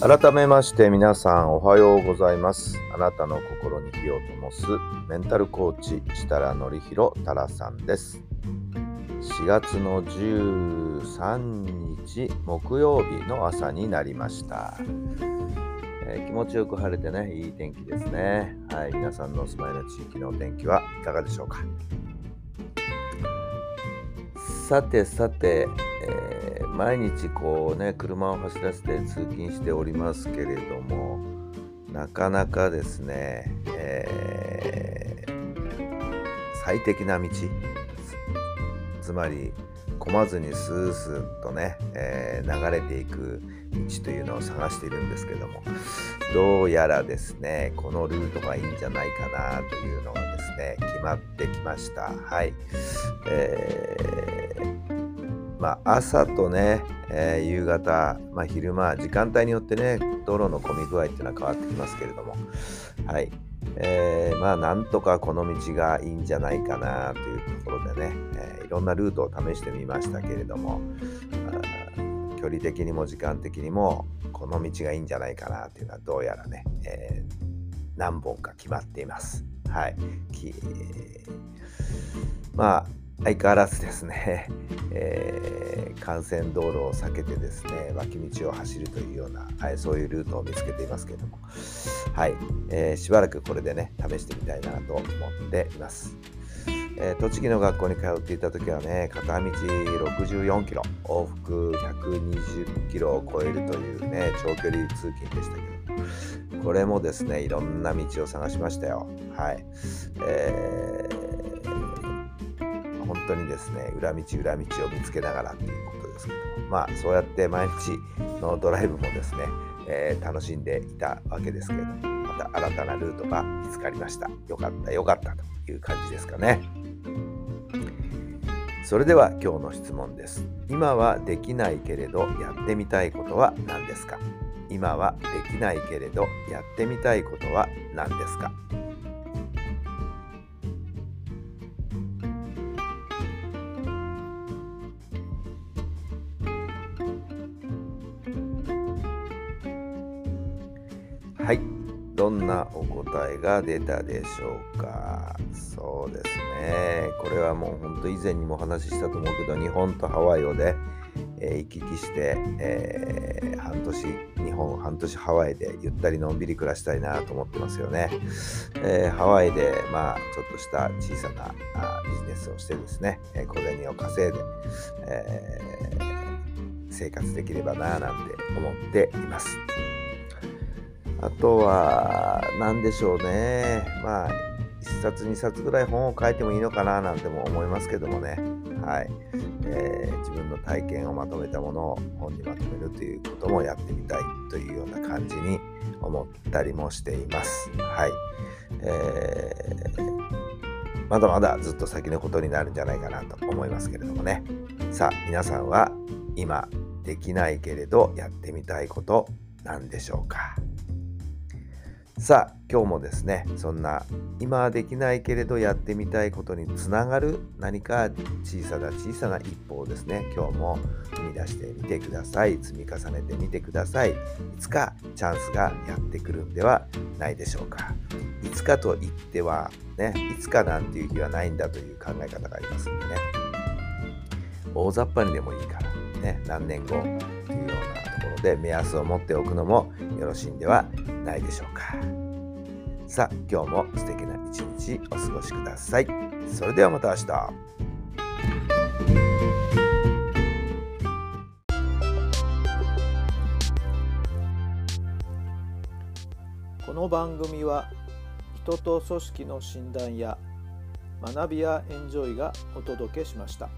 改めまして皆さんおはようございます。あなたの心に火を灯すメンタルコーチ設楽範弘太良さんです。4月の13日木曜日の朝になりました、えー気持ちよく晴れてねいい天気ですね。はい皆さんのお住まいの地域のお天気はいかがでしょうか。さてさて、えー毎日こうね車を走らせて通勤しておりますけれどもなかなかですね、えー最適な道つまり混まずにスースーとね、えー流れていく道というのを探しているんですけどもどうやらですねこのルートがいいんじゃないかなというのがですね決まってきました。はい、えーまあ、朝とね、えー夕方、まあ、昼間時間帯によってね道路の混み具合っていうのは変わってきますけれどもはい、えーまあなんとかこの道がいいんじゃないかなというところでね、えーいろんなルートを試してみましたけれども距離的にも時間的にもこの道がいいんじゃないかなというのはどうやらね、え何本か決まっています。はい。まあ相変わらずですね、えー幹線道路を避けてですね脇道を走るというような、はい、そういうルートを見つけていますけれども、はいえーしばらくこれでね試してみたいなと思っています。えー栃木の学校に通っていた時はね片道64キロ往復120キロを超えるというね長距離通勤でしたけどこれもですねいろんな道を探しましたよはい、えー当にですね裏道裏道を見つけながらっていうことですけどもまあそうやって毎日のドライブもですね、えー楽しんでいたわけですけれどまた新たなルートが見つかりました。よかったよかったという感じですかね。それでは今日の質問です。今はできないけれどやってみたいことは何ですか？今はできないけれどやってみたいことは何ですか？どんなお答えが出たでしょうか。そうですね。これはもう本当以前にもお話ししたと思うけど日本とハワイをね、えー行き来して、えー半年日本半年ハワイでゆったりのんびり暮らしたいなと思ってますよね、えーハワイでまあちょっとした小さなあビジネスをしてですね、え小銭を稼いで、え生活できればななんて思っています。あとは、何でしょうね。まあ、1冊、2冊ぐらい本を書いてもいいのかななんても思いますけどもね。はい。えー自分の体験をまとめたものを本にまとめるということもやってみたいというような感じに思ったりもしています。はい。えーまだまだずっと先のことになるんじゃないかなと思いますけれどもね。さあ、皆さんは今できないけれどやってみたいことなんでしょうか？さあ今日もですねそんな今はできないけれどやってみたいことにつながる何か小さな小さな一歩をですね今日も踏み出してみてください。積み重ねてみてください。いつかチャンスがやってくるんではないでしょうか。いつかと言ってはねいつかなんていう日はないんだという考え方がありますんでね。大雑把にでもいいからね何年後というようなで目安を持っておくのもよろしいんではないでしょうか。さあ今日も素敵な一日お過ごしください。それではまた明日。この番組は人と組織の診断や学びやエンジョイがお届けしました。